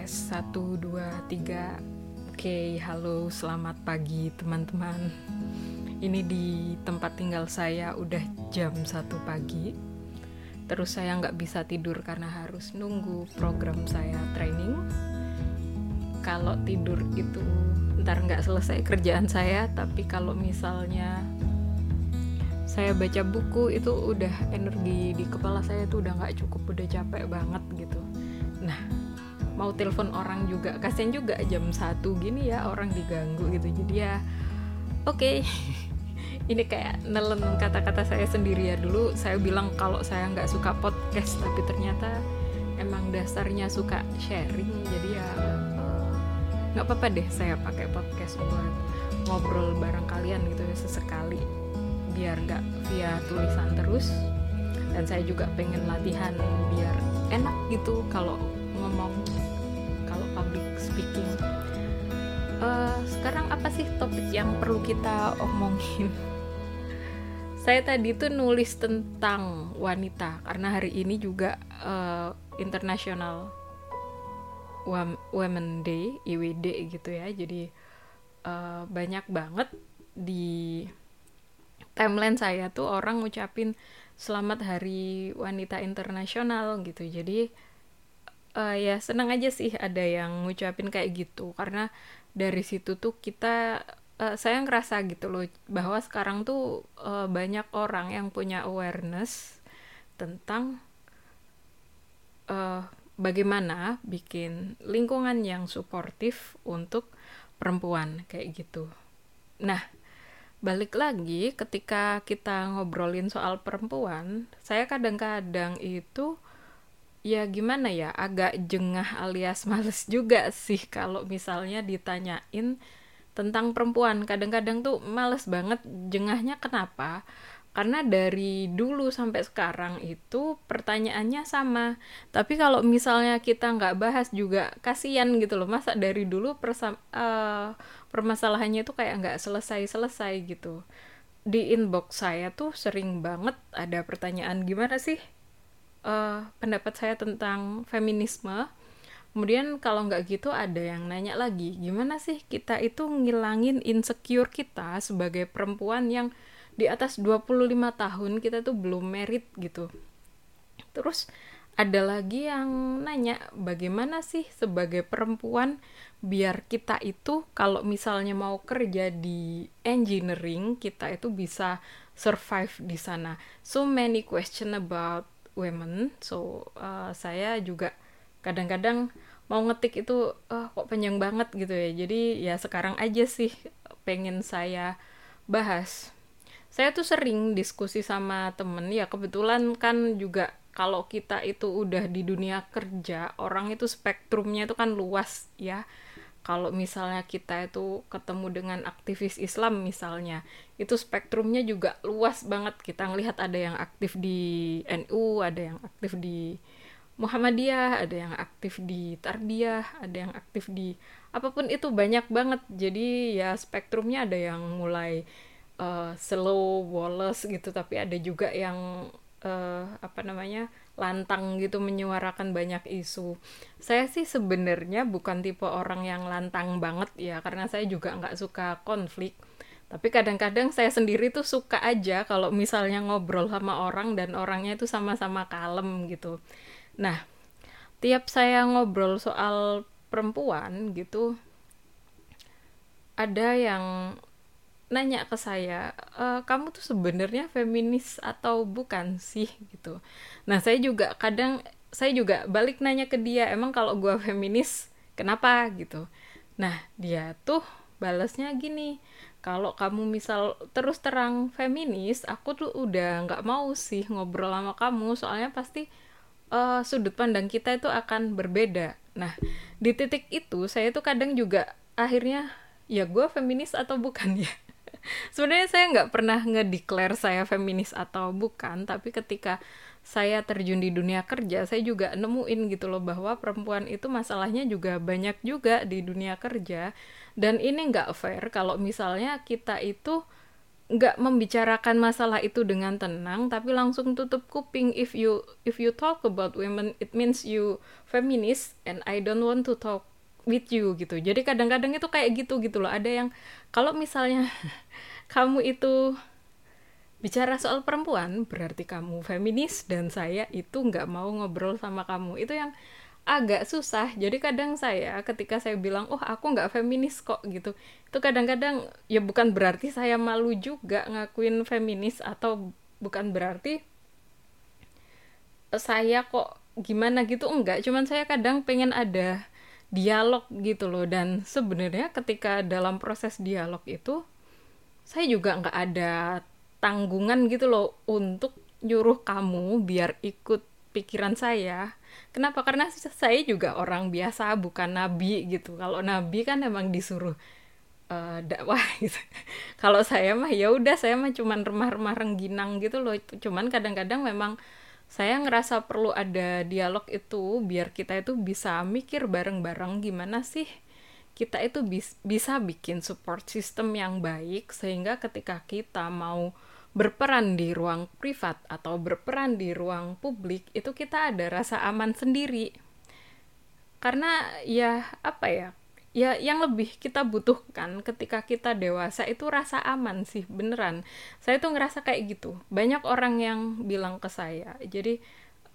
tes 1 2 3 Oke, halo, selamat pagi teman-teman. Ini di tempat tinggal saya udah jam 1 pagi. Terus saya nggak bisa tidur karena harus nunggu program saya training. Kalau tidur itu ntar nggak selesai kerjaan saya, tapi kalau misalnya saya baca buku itu udah energi di kepala saya tuh udah nggak cukup, udah capek banget gitu. Mau telepon orang juga. Kasian juga jam satu gini ya orang diganggu gitu. Jadi ya oke. Okay. ini kayak nelen kata-kata saya sendiri ya. Dulu saya bilang kalau saya nggak suka podcast tapi ternyata emang dasarnya suka sharing. Jadi ya eh, nggak apa-apa deh saya pakai podcast buat ngobrol bareng kalian gitu ya sesekali. Biar nggak via tulisan terus. Dan saya juga pengen latihan biar enak gitu kalau ngomong speaking. Uh, sekarang apa sih topik yang perlu kita omongin? Saya tadi tuh nulis tentang wanita karena hari ini juga uh, International Women Day IWD gitu ya. Jadi uh, banyak banget di timeline saya tuh orang ngucapin selamat hari wanita internasional gitu. Jadi uh, ya senang aja sih ada yang ngucapin kayak gitu karena dari situ tuh kita uh, saya ngerasa gitu loh bahwa sekarang tuh uh, banyak orang yang punya awareness tentang uh, bagaimana bikin lingkungan yang suportif untuk perempuan kayak gitu. Nah, balik lagi ketika kita ngobrolin soal perempuan, saya kadang-kadang itu ya gimana ya? Agak jengah alias males juga sih kalau misalnya ditanyain tentang perempuan. Kadang-kadang tuh males banget jengahnya kenapa? Karena dari dulu sampai sekarang itu pertanyaannya sama. Tapi kalau misalnya kita nggak bahas juga kasihan gitu loh. Masa dari dulu persam uh, permasalahannya tuh kayak nggak selesai-selesai gitu. Di inbox saya tuh sering banget ada pertanyaan gimana sih uh, pendapat saya tentang feminisme. Kemudian kalau nggak gitu ada yang nanya lagi gimana sih kita itu ngilangin insecure kita sebagai perempuan yang di atas 25 tahun kita tuh belum merit gitu. Terus ada lagi yang nanya bagaimana sih sebagai perempuan biar kita itu kalau misalnya mau kerja di engineering kita itu bisa survive di sana? So many question about women. So uh, saya juga kadang-kadang mau ngetik itu uh, kok panjang banget gitu ya. Jadi ya sekarang aja sih pengen saya bahas. Saya tuh sering diskusi sama temen. Ya kebetulan kan juga kalau kita itu udah di dunia kerja orang itu spektrumnya itu kan luas ya kalau misalnya kita itu ketemu dengan aktivis Islam misalnya itu spektrumnya juga luas banget. Kita ngelihat ada yang aktif di NU ada yang aktif di Muhammadiyah ada yang aktif di Tarbiyah ada yang aktif di apa pun itu banyak banget. Jadi ya spektrumnya ada yang mulai uh, slow woles gitu tapi ada juga yang uh, apa namanya lantang gitu menyuarakan banyak isu. Saya sih sebenarnya bukan tipe orang yang lantang banget ya karena saya juga nggak suka konflik. Tapi kadang-kadang saya sendiri tuh suka aja kalau misalnya ngobrol sama orang dan orangnya itu sama-sama kalem gitu. Nah, tiap saya ngobrol soal perempuan gitu ada yang nanya ke saya, e, kamu tuh sebenarnya feminis atau bukan sih gitu. Nah saya juga kadang saya juga balik nanya ke dia, emang kalau gue feminis kenapa gitu. Nah dia tuh balasnya gini, kalau kamu misal terus terang feminis, aku tuh udah nggak mau sih ngobrol sama kamu, soalnya pasti uh, sudut pandang kita itu akan berbeda. Nah di titik itu saya tuh kadang juga akhirnya ya gue feminis atau bukan ya sebenarnya saya nggak pernah ngedeklar saya feminis atau bukan tapi ketika saya terjun di dunia kerja saya juga nemuin gitu loh bahwa perempuan itu masalahnya juga banyak juga di dunia kerja. Dan ini nggak fair kalau misalnya kita itu nggak membicarakan masalah itu dengan tenang tapi langsung tutup kuping. If you if you talk about women it means you feminist and I don't want to talk with you gitu. Jadi kadang-kadang itu kayak gitu gitu loh. Ada yang kalau misalnya kamu itu bicara soal perempuan berarti kamu feminis dan saya itu nggak mau ngobrol sama kamu. Itu yang agak susah. Jadi kadang saya ketika saya bilang oh aku nggak feminis kok gitu itu kadang-kadang ya bukan berarti saya malu juga ngakuin feminis atau bukan berarti saya kok gimana gitu enggak. Cuman saya kadang pengen ada dialog gitu loh dan sebenarnya ketika dalam proses dialog itu saya juga nggak ada tanggungan gitu loh untuk nyuruh kamu biar ikut pikiran saya Kenapa? Karena saya juga orang biasa, bukan nabi gitu. Kalau nabi kan emang disuruh uh, dakwah gitu. Kalau saya mah ya udah saya mah cuman remah-remah rengginang gitu loh. Cuman kadang-kadang memang saya ngerasa perlu ada dialog itu biar kita itu bisa mikir bareng-bareng gimana sih kita itu bis bisa bikin support system yang baik sehingga ketika kita mau berperan di ruang privat atau berperan di ruang publik itu kita ada rasa aman sendiri. Karena ya apa ya ya yang lebih kita butuhkan ketika kita dewasa itu rasa aman sih beneran saya tuh ngerasa kayak gitu banyak orang yang bilang ke saya jadi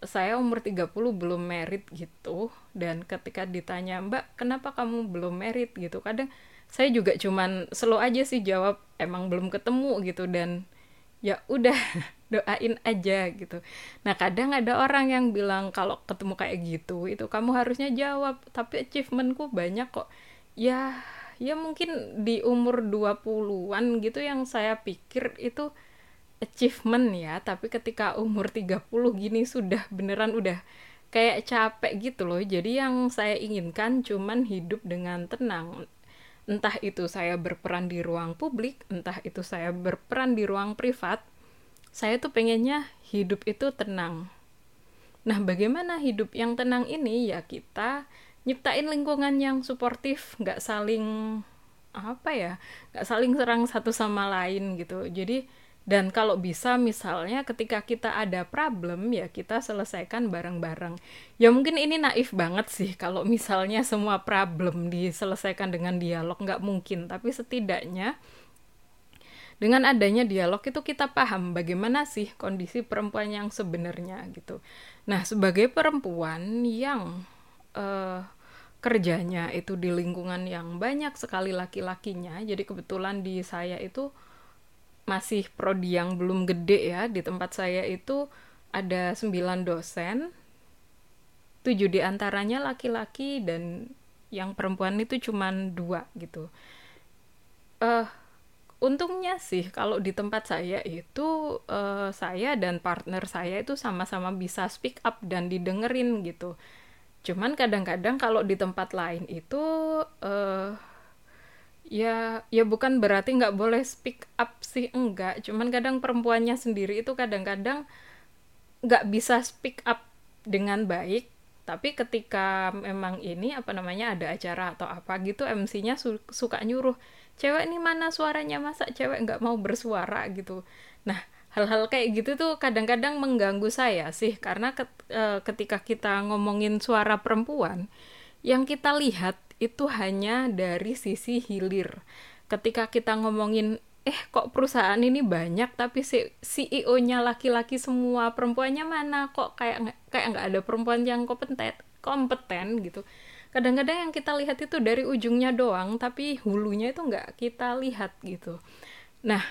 saya umur 30 belum merit gitu dan ketika ditanya mbak kenapa kamu belum merit gitu kadang saya juga cuman slow aja sih jawab emang belum ketemu gitu dan ya udah doain aja gitu. Nah kadang ada orang yang bilang kalau ketemu kayak gitu itu kamu harusnya jawab tapi achievementku banyak kok. Ya ya mungkin di umur 20-an gitu yang saya pikir itu achievement ya tapi ketika umur 30 gini sudah beneran udah kayak capek gitu loh jadi yang saya inginkan cuman hidup dengan tenang entah itu saya berperan di ruang publik, entah itu saya berperan di ruang privat, saya tuh pengennya hidup itu tenang. Nah, bagaimana hidup yang tenang ini? Ya kita nyiptain lingkungan yang suportif, nggak saling apa ya, nggak saling serang satu sama lain gitu. Jadi dan kalau bisa misalnya ketika kita ada problem ya kita selesaikan bareng-bareng. Ya mungkin ini naif banget sih kalau misalnya semua problem diselesaikan dengan dialog nggak mungkin. Tapi setidaknya dengan adanya dialog itu kita paham bagaimana sih kondisi perempuan yang sebenarnya gitu. Nah sebagai perempuan yang uh, kerjanya itu di lingkungan yang banyak sekali laki-lakinya, jadi kebetulan di saya itu masih prodi yang belum gede ya. Di tempat saya itu ada 9 dosen. Tujuh di antaranya laki-laki dan yang perempuan itu cuma dua gitu. Uh, untungnya sih kalau di tempat saya itu uh, saya dan partner saya itu sama-sama bisa speak up dan didengerin gitu cuman kadang-kadang kalau di tempat lain itu uh, ya ya bukan berarti nggak boleh speak up sih enggak. Cuman kadang perempuannya sendiri itu kadang-kadang nggak bisa speak up dengan baik. Tapi ketika memang ini apa namanya ada acara atau apa gitu MC-nya su suka nyuruh cewek ini mana suaranya? Masa cewek nggak mau bersuara? gitu. Nah hal-hal kayak gitu tuh kadang-kadang mengganggu saya sih karena e, ketika kita ngomongin suara perempuan yang kita lihat itu hanya dari sisi hilir. Ketika kita ngomongin eh kok perusahaan ini banyak tapi CEO-nya laki-laki semua perempuannya mana? Kok kayak kayak nggak ada perempuan yang kompeten kompeten gitu. Kadang-kadang yang kita lihat itu dari ujungnya doang tapi hulunya itu nggak kita lihat gitu. Nah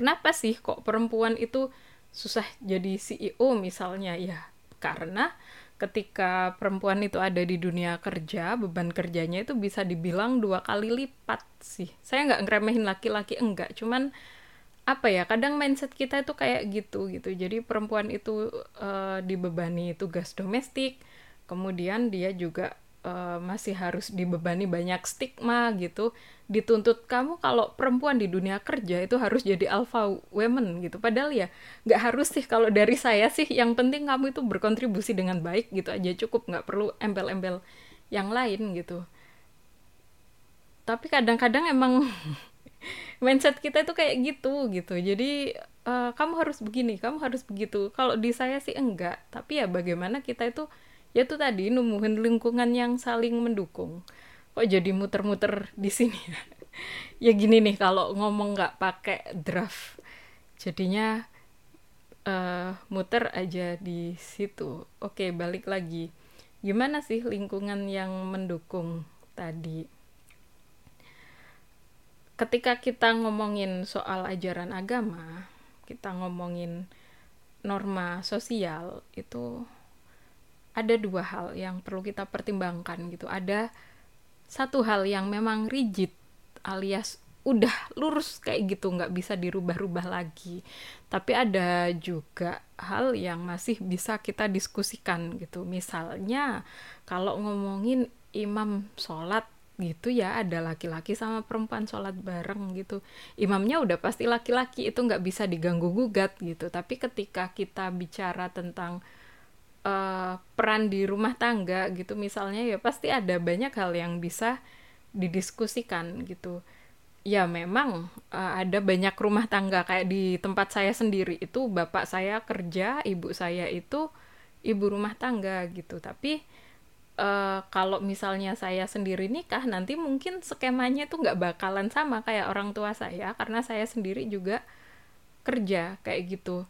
kenapa sih kok perempuan itu susah jadi CEO misalnya? Ya karena ketika perempuan itu ada di dunia kerja beban kerjanya itu bisa dibilang dua kali lipat sih. Saya nggak ngeremehin laki-laki enggak. Cuman apa ya kadang mindset kita itu kayak gitu gitu. Jadi perempuan itu uh, dibebani tugas domestik kemudian dia juga uh, masih harus dibebani banyak stigma gitu dituntut kamu kalau perempuan di dunia kerja itu harus jadi alpha women gitu. Padahal ya nggak harus sih kalau dari saya sih yang penting kamu itu berkontribusi dengan baik gitu aja cukup nggak perlu embel-embel yang lain gitu. Tapi kadang-kadang emang mindset kita itu kayak gitu gitu. Jadi uh, kamu harus begini kamu harus begitu. Kalau di saya sih enggak tapi ya bagaimana kita itu ya tuh tadi numuhin lingkungan yang saling mendukung. Kok jadi muter-muter di sini? Ya ya gini nih kalau ngomong nggak pakai draft jadinya uh, muter aja di situ. Oke balik lagi. Gimana sih lingkungan yang mendukung tadi? Ketika kita ngomongin soal ajaran agama, kita ngomongin norma sosial itu ada dua hal yang perlu kita pertimbangkan gitu. Ada satu hal yang memang rigid alias udah lurus kayak gitu nggak bisa dirubah-rubah lagi. Tapi ada juga hal yang masih bisa kita diskusikan gitu. Misalnya kalau ngomongin imam sholat gitu ya ada laki-laki sama perempuan sholat bareng gitu. Imamnya udah pasti laki-laki itu nggak bisa diganggu gugat gitu. Tapi ketika kita bicara tentang uh, peran di rumah tangga gitu misalnya ya pasti ada banyak hal yang bisa didiskusikan gitu. Ya memang uh, ada banyak rumah tangga kayak di tempat saya sendiri itu bapak saya kerja ibu saya itu ibu rumah tangga gitu. Tapi uh, kalau misalnya saya sendiri nikah nanti mungkin skemanya tuh nggak bakalan sama kayak orang tua saya karena saya sendiri juga kerja kayak gitu.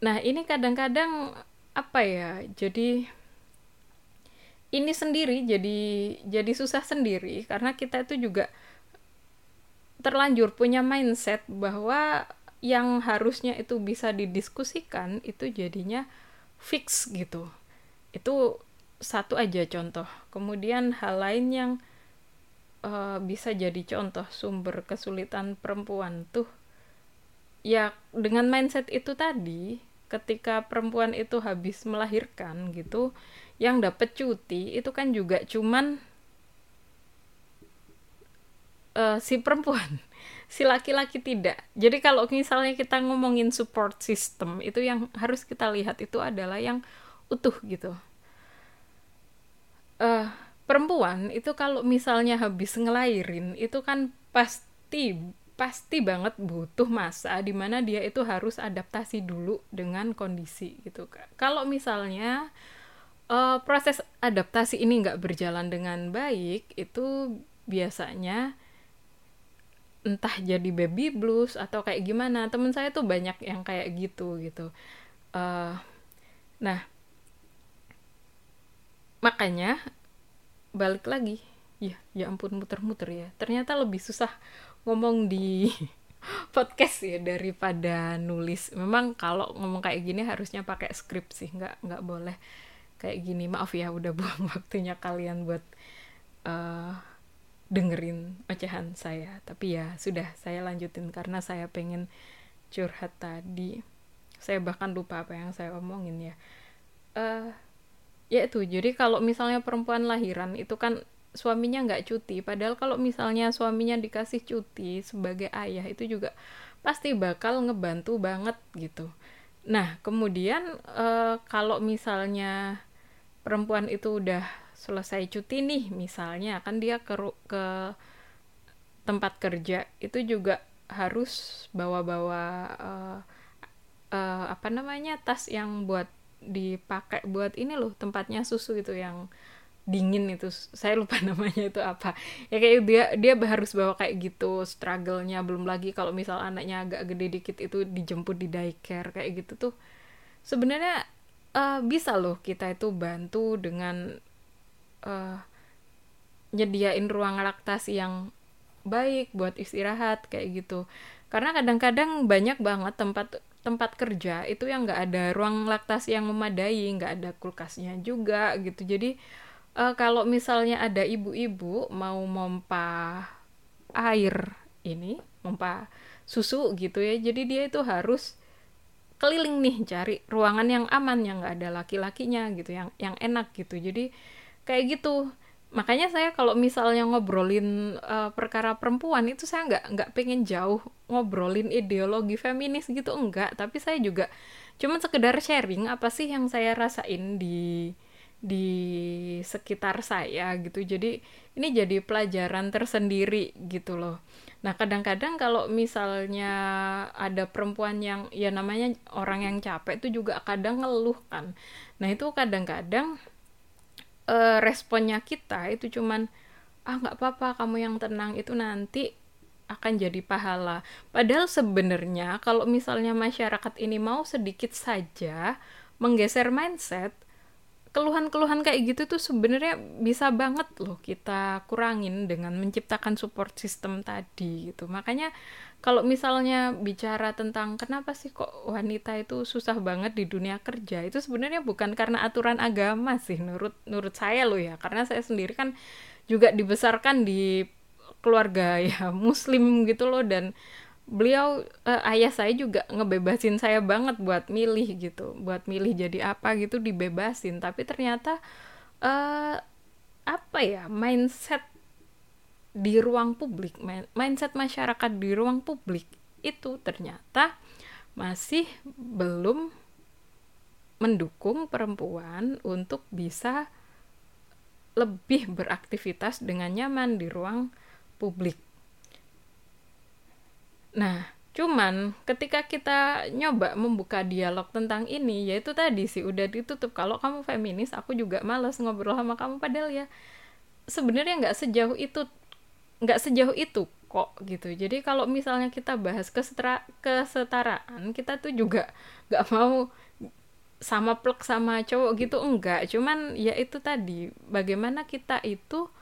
Nah ini kadang-kadang apa ya jadi ini sendiri jadi jadi susah sendiri karena kita itu juga terlanjur punya mindset bahwa yang harusnya itu bisa didiskusikan itu jadinya fix gitu itu satu aja contoh. Kemudian hal lain yang uh, bisa jadi contoh sumber kesulitan perempuan tuh ya dengan mindset itu tadi ketika perempuan itu habis melahirkan gitu yang dapat cuti itu kan juga cuman uh, si perempuan si laki-laki tidak. Jadi kalau misalnya kita ngomongin support system itu yang harus kita lihat itu adalah yang utuh gitu. Uh, perempuan itu kalau misalnya habis ngelahirin itu kan pasti pasti banget butuh masa di mana dia itu harus adaptasi dulu dengan kondisi gitu kalau misalnya uh, proses adaptasi ini nggak berjalan dengan baik itu biasanya entah jadi baby blues atau kayak gimana. Temen saya tuh banyak yang kayak gitu gitu. Uh, nah makanya balik lagi. Ya ya ampun muter-muter ya. Ternyata lebih susah ngomong di podcast ya daripada nulis. Memang kalau ngomong kayak gini harusnya pakai skrip sih nggak nggak boleh kayak gini. Maaf ya udah buang waktunya kalian buat uh, dengerin ocehan saya. Tapi ya sudah saya lanjutin karena saya pengen curhat tadi. Saya bahkan lupa apa yang saya omongin ya. Uh, ya itu. Jadi kalau misalnya perempuan lahiran itu kan suaminya nggak cuti. Padahal kalau misalnya suaminya dikasih cuti sebagai ayah itu juga pasti bakal ngebantu banget gitu. Nah kemudian e, kalau misalnya perempuan itu udah selesai cuti nih misalnya kan dia ke ke tempat kerja itu juga harus bawa-bawa uh, uh, apa namanya tas yang buat dipakai buat ini loh tempatnya susu itu yang dingin itu saya lupa namanya itu apa. Ya kayak dia dia harus bawa kayak gitu struggle-nya. Belum lagi kalau misal anaknya agak gede dikit itu dijemput di daycare kayak gitu tuh. Sebenarnya uh, bisa loh kita itu bantu dengan uh, nyediain ruang laktasi yang baik buat istirahat kayak gitu. Karena kadang-kadang banyak banget tempat tempat kerja itu yang nggak ada ruang laktasi yang memadai nggak ada kulkasnya juga gitu. Jadi uh, kalau misalnya ada ibu-ibu mau mompa air ini mompa susu gitu ya jadi dia itu harus keliling nih cari ruangan yang aman yang nggak ada laki-lakinya gitu yang yang enak gitu. Jadi kayak gitu. Makanya saya kalau misalnya ngobrolin uh, perkara perempuan itu saya nggak nggak pengen jauh ngobrolin ideologi feminis gitu enggak tapi saya juga cuman sekedar sharing apa sih yang saya rasain di di sekitar saya gitu. Jadi ini jadi pelajaran tersendiri gitu loh. Nah kadang-kadang kalau misalnya ada perempuan yang ya namanya orang yang capek itu juga kadang ngeluh kan. Nah itu kadang-kadang uh, responnya kita itu cuman ah nggak apa-apa kamu yang tenang itu nanti akan jadi pahala. Padahal sebenarnya kalau misalnya masyarakat ini mau sedikit saja menggeser mindset, keluhan-keluhan kayak gitu tuh sebenarnya bisa banget loh kita kurangin dengan menciptakan support system tadi gitu. Makanya kalau misalnya bicara tentang kenapa sih kok wanita itu susah banget di dunia kerja, itu sebenarnya bukan karena aturan agama sih menurut menurut saya loh ya. Karena saya sendiri kan juga dibesarkan di keluarga ya muslim gitu loh dan beliau uh, ayah saya juga ngebebasin saya banget buat milih gitu buat milih jadi apa gitu dibebasin tapi ternyata uh, apa ya mindset di ruang publik mindset masyarakat di ruang publik itu ternyata masih belum mendukung perempuan untuk bisa lebih beraktivitas dengan nyaman di ruang publik. Nah, cuman ketika kita nyoba membuka dialog tentang ini, yaitu tadi sih udah ditutup. Kalau kamu feminis, aku juga males ngobrol sama kamu. Padahal ya sebenarnya nggak sejauh itu, nggak sejauh itu kok gitu. Jadi kalau misalnya kita bahas kesetara, kesetaraan, kita tuh juga nggak mau sama plek sama cowok gitu enggak cuman ya itu tadi bagaimana kita itu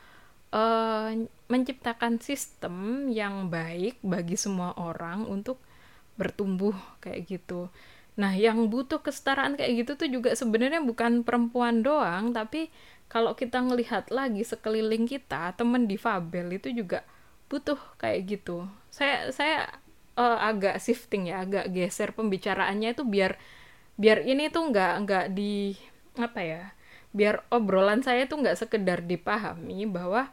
uh, menciptakan sistem yang baik bagi semua orang untuk bertumbuh kayak gitu. Nah, yang butuh kesetaraan kayak gitu tuh juga sebenarnya bukan perempuan doang, tapi kalau kita ngelihat lagi sekeliling kita, temen difabel itu juga butuh kayak gitu. Saya saya uh, agak shifting ya, agak geser pembicaraannya itu biar biar ini tuh nggak nggak di apa ya, biar obrolan saya tuh nggak sekedar dipahami bahwa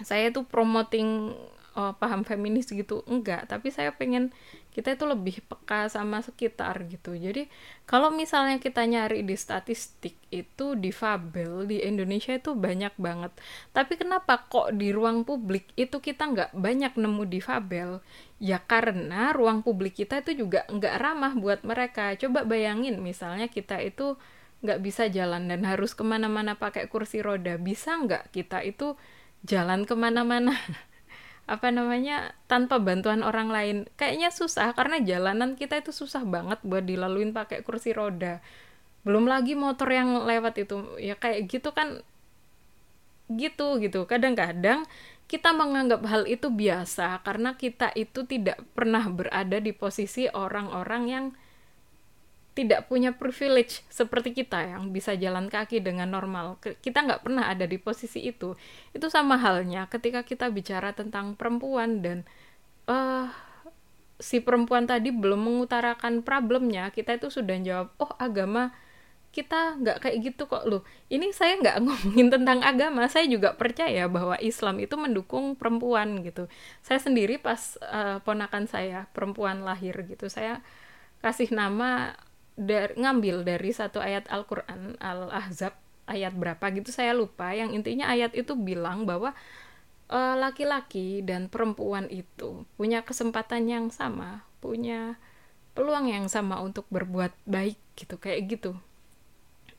saya tuh promoting uh, paham feminis gitu. Enggak tapi saya pengen kita itu lebih peka sama sekitar gitu. Jadi kalau misalnya kita nyari di statistik itu difabel di Indonesia itu banyak banget. Tapi kenapa kok di ruang publik itu kita nggak banyak nemu difabel ya karena ruang publik kita itu juga nggak ramah buat mereka. Coba bayangin misalnya kita itu nggak bisa jalan dan harus ke mana-mana pakai kursi roda. Bisa nggak kita itu jalan ke mana-mana. Apa namanya? Tanpa bantuan orang lain. Kayaknya susah karena jalanan kita itu susah banget buat dilaluin pakai kursi roda. Belum lagi motor yang lewat itu. Ya kayak gitu kan gitu gitu. Kadang-kadang kita menganggap hal itu biasa karena kita itu tidak pernah berada di posisi orang-orang yang tidak punya privilege seperti kita yang bisa jalan kaki dengan normal. Kita nggak pernah ada di posisi itu. Itu sama halnya ketika kita bicara tentang perempuan dan uh, si perempuan tadi belum mengutarakan problemnya, kita itu sudah jawab, oh agama kita nggak kayak gitu kok loh. Ini saya nggak ngomongin tentang agama, saya juga percaya bahwa Islam itu mendukung perempuan gitu. Saya sendiri pas uh, ponakan saya perempuan lahir gitu, saya kasih nama dari ngambil dari satu ayat Al-Qur'an Al-Ahzab ayat berapa gitu saya lupa yang intinya ayat itu bilang bahwa eh, laki-laki uh, dan perempuan itu punya kesempatan yang sama, punya peluang yang sama untuk berbuat baik gitu kayak gitu.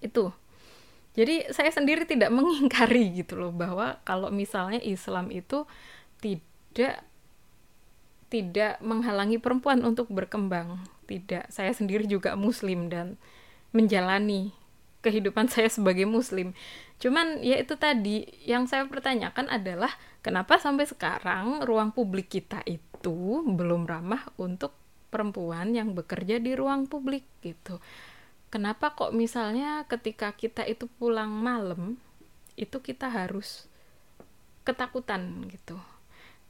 Itu. Jadi saya sendiri tidak mengingkari gitu loh bahwa kalau misalnya Islam itu tidak tidak menghalangi perempuan untuk berkembang tidak saya sendiri juga muslim dan menjalani kehidupan saya sebagai muslim. Cuman ya itu tadi yang saya pertanyakan adalah kenapa sampai sekarang ruang publik kita itu belum ramah untuk perempuan yang bekerja di ruang publik gitu? Kenapa kok misalnya ketika kita itu pulang malam itu kita harus ketakutan gitu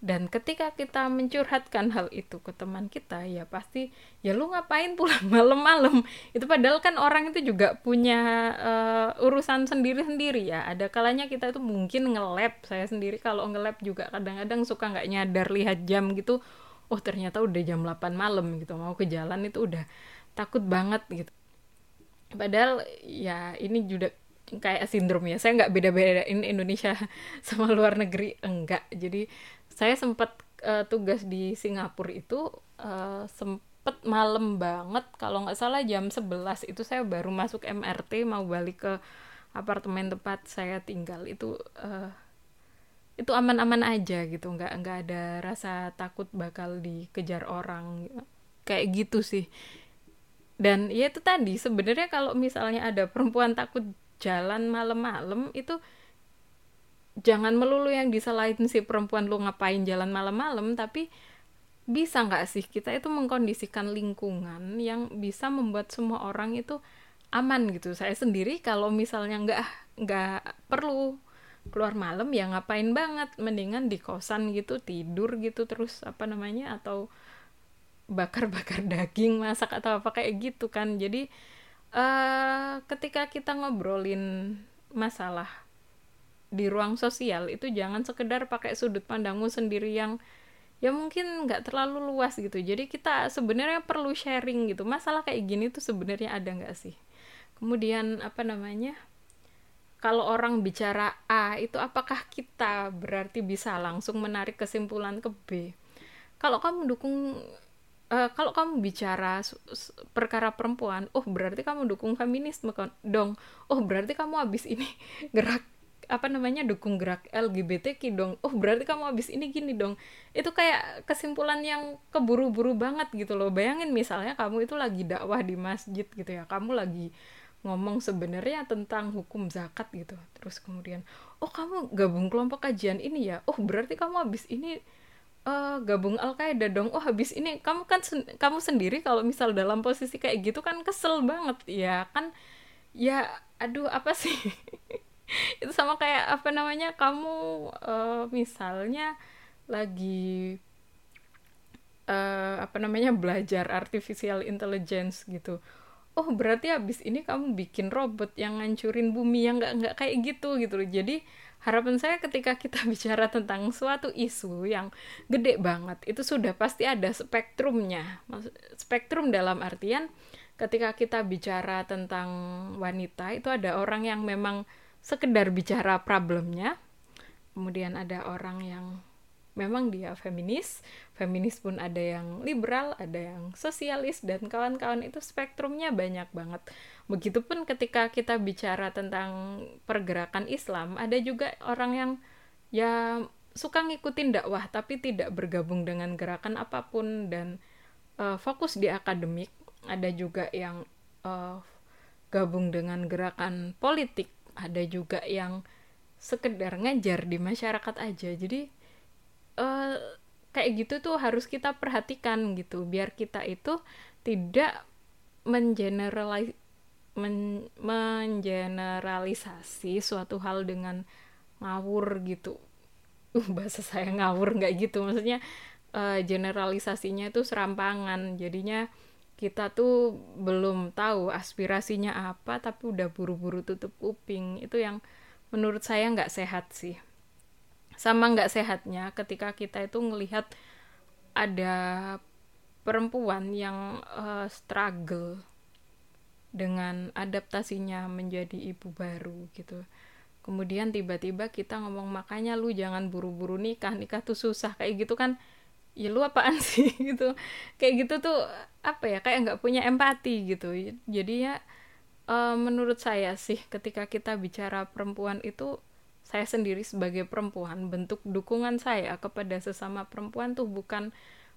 dan ketika kita mencurhatkan hal itu ke teman kita ya pasti ya lu ngapain pulang malam-malam? Itu padahal kan orang itu juga punya uh, urusan sendiri-sendiri ya. Ada kalanya kita itu mungkin ngelap saya sendiri kalau ngelap juga kadang-kadang suka nggak nyadar lihat jam gitu. Oh ternyata udah jam 8 malam gitu. Mau ke jalan itu udah takut banget gitu. Padahal ya ini juga kayak sindrom ya saya nggak beda-bedain Indonesia sama luar negeri. Enggak. Jadi saya sempat uh, tugas di Singapura itu uh, sempet malam banget. Kalau nggak salah jam 11 itu saya baru masuk MRT mau balik ke apartemen tempat saya tinggal itu uh, itu aman-aman aja gitu. Nggak nggak ada rasa takut bakal dikejar orang. Kayak gitu sih. Dan ya itu tadi sebenarnya kalau misalnya ada perempuan takut jalan malam-malam itu jangan melulu yang disalahin si perempuan lu ngapain jalan malam-malam tapi bisa nggak sih kita itu mengkondisikan lingkungan yang bisa membuat semua orang itu aman gitu? Saya sendiri kalau misalnya nggak nggak perlu keluar malam ya ngapain banget? Mendingan di kosan gitu tidur gitu terus apa namanya atau bakar-bakar daging masak atau apa kayak gitu kan. Jadi uh, ketika kita ngobrolin masalah di ruang sosial itu jangan sekedar pakai sudut pandangmu sendiri yang ya mungkin nggak terlalu luas gitu. Jadi kita sebenarnya perlu sharing gitu. Masalah kayak gini tuh sebenarnya ada nggak sih? Kemudian apa namanya? Kalau orang bicara A itu apakah kita berarti bisa langsung menarik kesimpulan ke B? Kalau kamu dukung uh, kalau kamu bicara perkara perempuan oh berarti kamu dukung feminisme dong. Oh berarti kamu habis ini gerak apa namanya dukung gerak LGBTQ dong. Oh berarti kamu habis ini gini dong. Itu kayak kesimpulan yang keburu-buru banget gitu loh. Bayangin misalnya kamu itu lagi dakwah di masjid gitu ya. Kamu lagi ngomong sebenarnya tentang hukum zakat gitu. Terus kemudian oh kamu gabung kelompok kajian ini ya? Oh berarti kamu habis ini uh, gabung Al Qaeda dong. Oh habis ini kamu kan sen kamu sendiri kalau misal dalam posisi kayak gitu kan kesel banget. Ya kan? Ya aduh apa sih itu sama kayak apa namanya kamu uh, misalnya lagi uh, apa namanya belajar artificial intelligence gitu. Oh berarti abis ini kamu bikin robot yang ngancurin bumi yang nggak nggak kayak gitu gitu loh. Jadi harapan saya ketika kita bicara tentang suatu isu yang gede banget itu sudah pasti ada spektrumnya. Spektrum dalam artian ketika kita bicara tentang wanita itu ada orang yang memang sekedar bicara problemnya kemudian ada orang yang memang dia feminis feminis pun ada yang liberal ada yang sosialis dan kawan-kawan itu spektrumnya banyak banget. Begitupun ketika kita bicara tentang pergerakan Islam ada juga orang yang ya suka ngikutin dakwah tapi tidak bergabung dengan gerakan apa pun dan uh, fokus di akademik. Ada juga yang uh, gabung dengan gerakan politik ada juga yang sekedar ngajar di masyarakat aja. Jadi uh, kayak gitu tuh harus kita perhatikan gitu biar kita itu tidak mengeneralis men mengeneralisasi suatu hal dengan ngawur gitu. Uh bahasa saya ngawur nggak gitu. Maksudnya uh, generalisasinya itu serampangan. Jadinya kita tuh belum tahu aspirasinya apa tapi udah buru-buru tutup kuping. Itu yang menurut saya nggak sehat sih. Sama nggak sehatnya ketika kita itu ngelihat ada perempuan yang uh, struggle dengan adaptasinya menjadi ibu baru gitu. Kemudian tiba-tiba kita ngomong makanya lu jangan buru-buru nikah nikah tuh susah kayak gitu kan ya lu apaan sih? Gitu. Kayak gitu tuh apa ya kayak nggak punya empati gitu. Jadi ya uh, menurut saya sih ketika kita bicara perempuan itu saya sendiri sebagai perempuan bentuk dukungan saya kepada sesama perempuan tuh bukan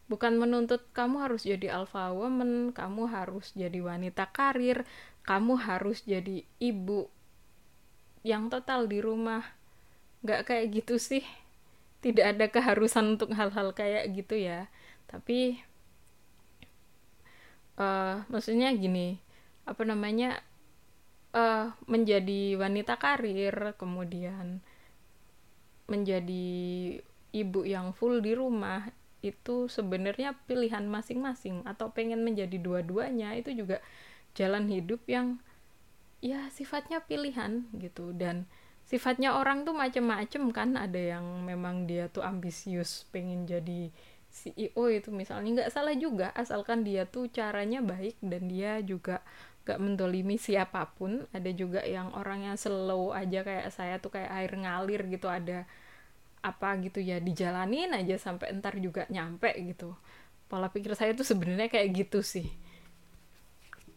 bukan menuntut kamu harus jadi alpha woman, kamu harus jadi wanita karir, kamu harus jadi ibu yang total di rumah. Nggak kayak gitu sih tidak ada keharusan untuk hal-hal kayak gitu ya. Tapi uh, maksudnya gini apa namanya uh, menjadi wanita karir kemudian menjadi ibu yang full di rumah itu sebenarnya pilihan masing-masing. Atau pengen menjadi dua-duanya itu juga jalan hidup yang ya sifatnya pilihan gitu. Dan sifatnya orang tuh macem-macem kan. Ada yang memang dia tuh ambisius pengen jadi CEO itu misalnya. Nggak salah juga asalkan dia tuh caranya baik dan dia juga gak mendolimi siapa pun. Ada juga yang orangnya slow aja kayak saya tuh kayak air ngalir gitu. Ada apa gitu ya dijalanin aja sampai entar juga nyampe gitu. Pola pikir saya tuh sebenarnya kayak gitu sih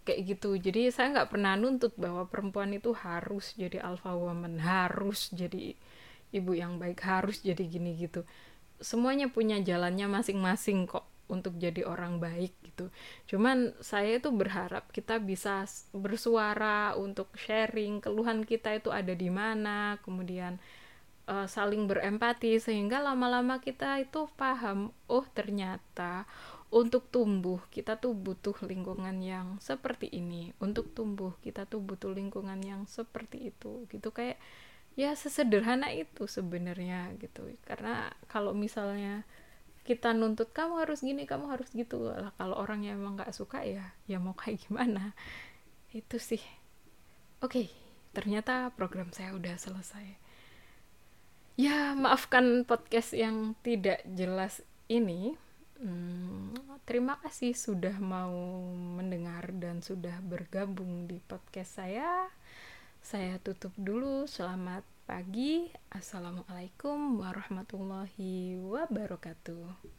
kayak gitu jadi saya nggak pernah nuntut bahwa perempuan itu harus jadi alpha woman harus jadi ibu yang baik harus jadi gini gitu semuanya punya jalannya masing-masing kok untuk jadi orang baik gitu. Cuman saya itu berharap kita bisa bersuara untuk sharing keluhan kita itu ada di mana, kemudian uh, saling berempati sehingga lama-lama kita itu paham, oh ternyata untuk tumbuh kita tuh butuh lingkungan yang seperti ini. Untuk tumbuh kita tuh butuh lingkungan yang seperti itu. Gitu kayak ya sesederhana itu sebenarnya gitu. Karena kalau misalnya kita nuntut kamu harus gini kamu harus gitu lah kalau orang yang emang nggak suka ya ya mau kayak gimana itu sih oke okay, ternyata program saya udah selesai ya maafkan podcast yang tidak jelas ini hmm, terima kasih sudah mau mendengar dan sudah bergabung di podcast saya saya tutup dulu selamat pagi. Assalamualaikum warahmatullahi wabarakatuh.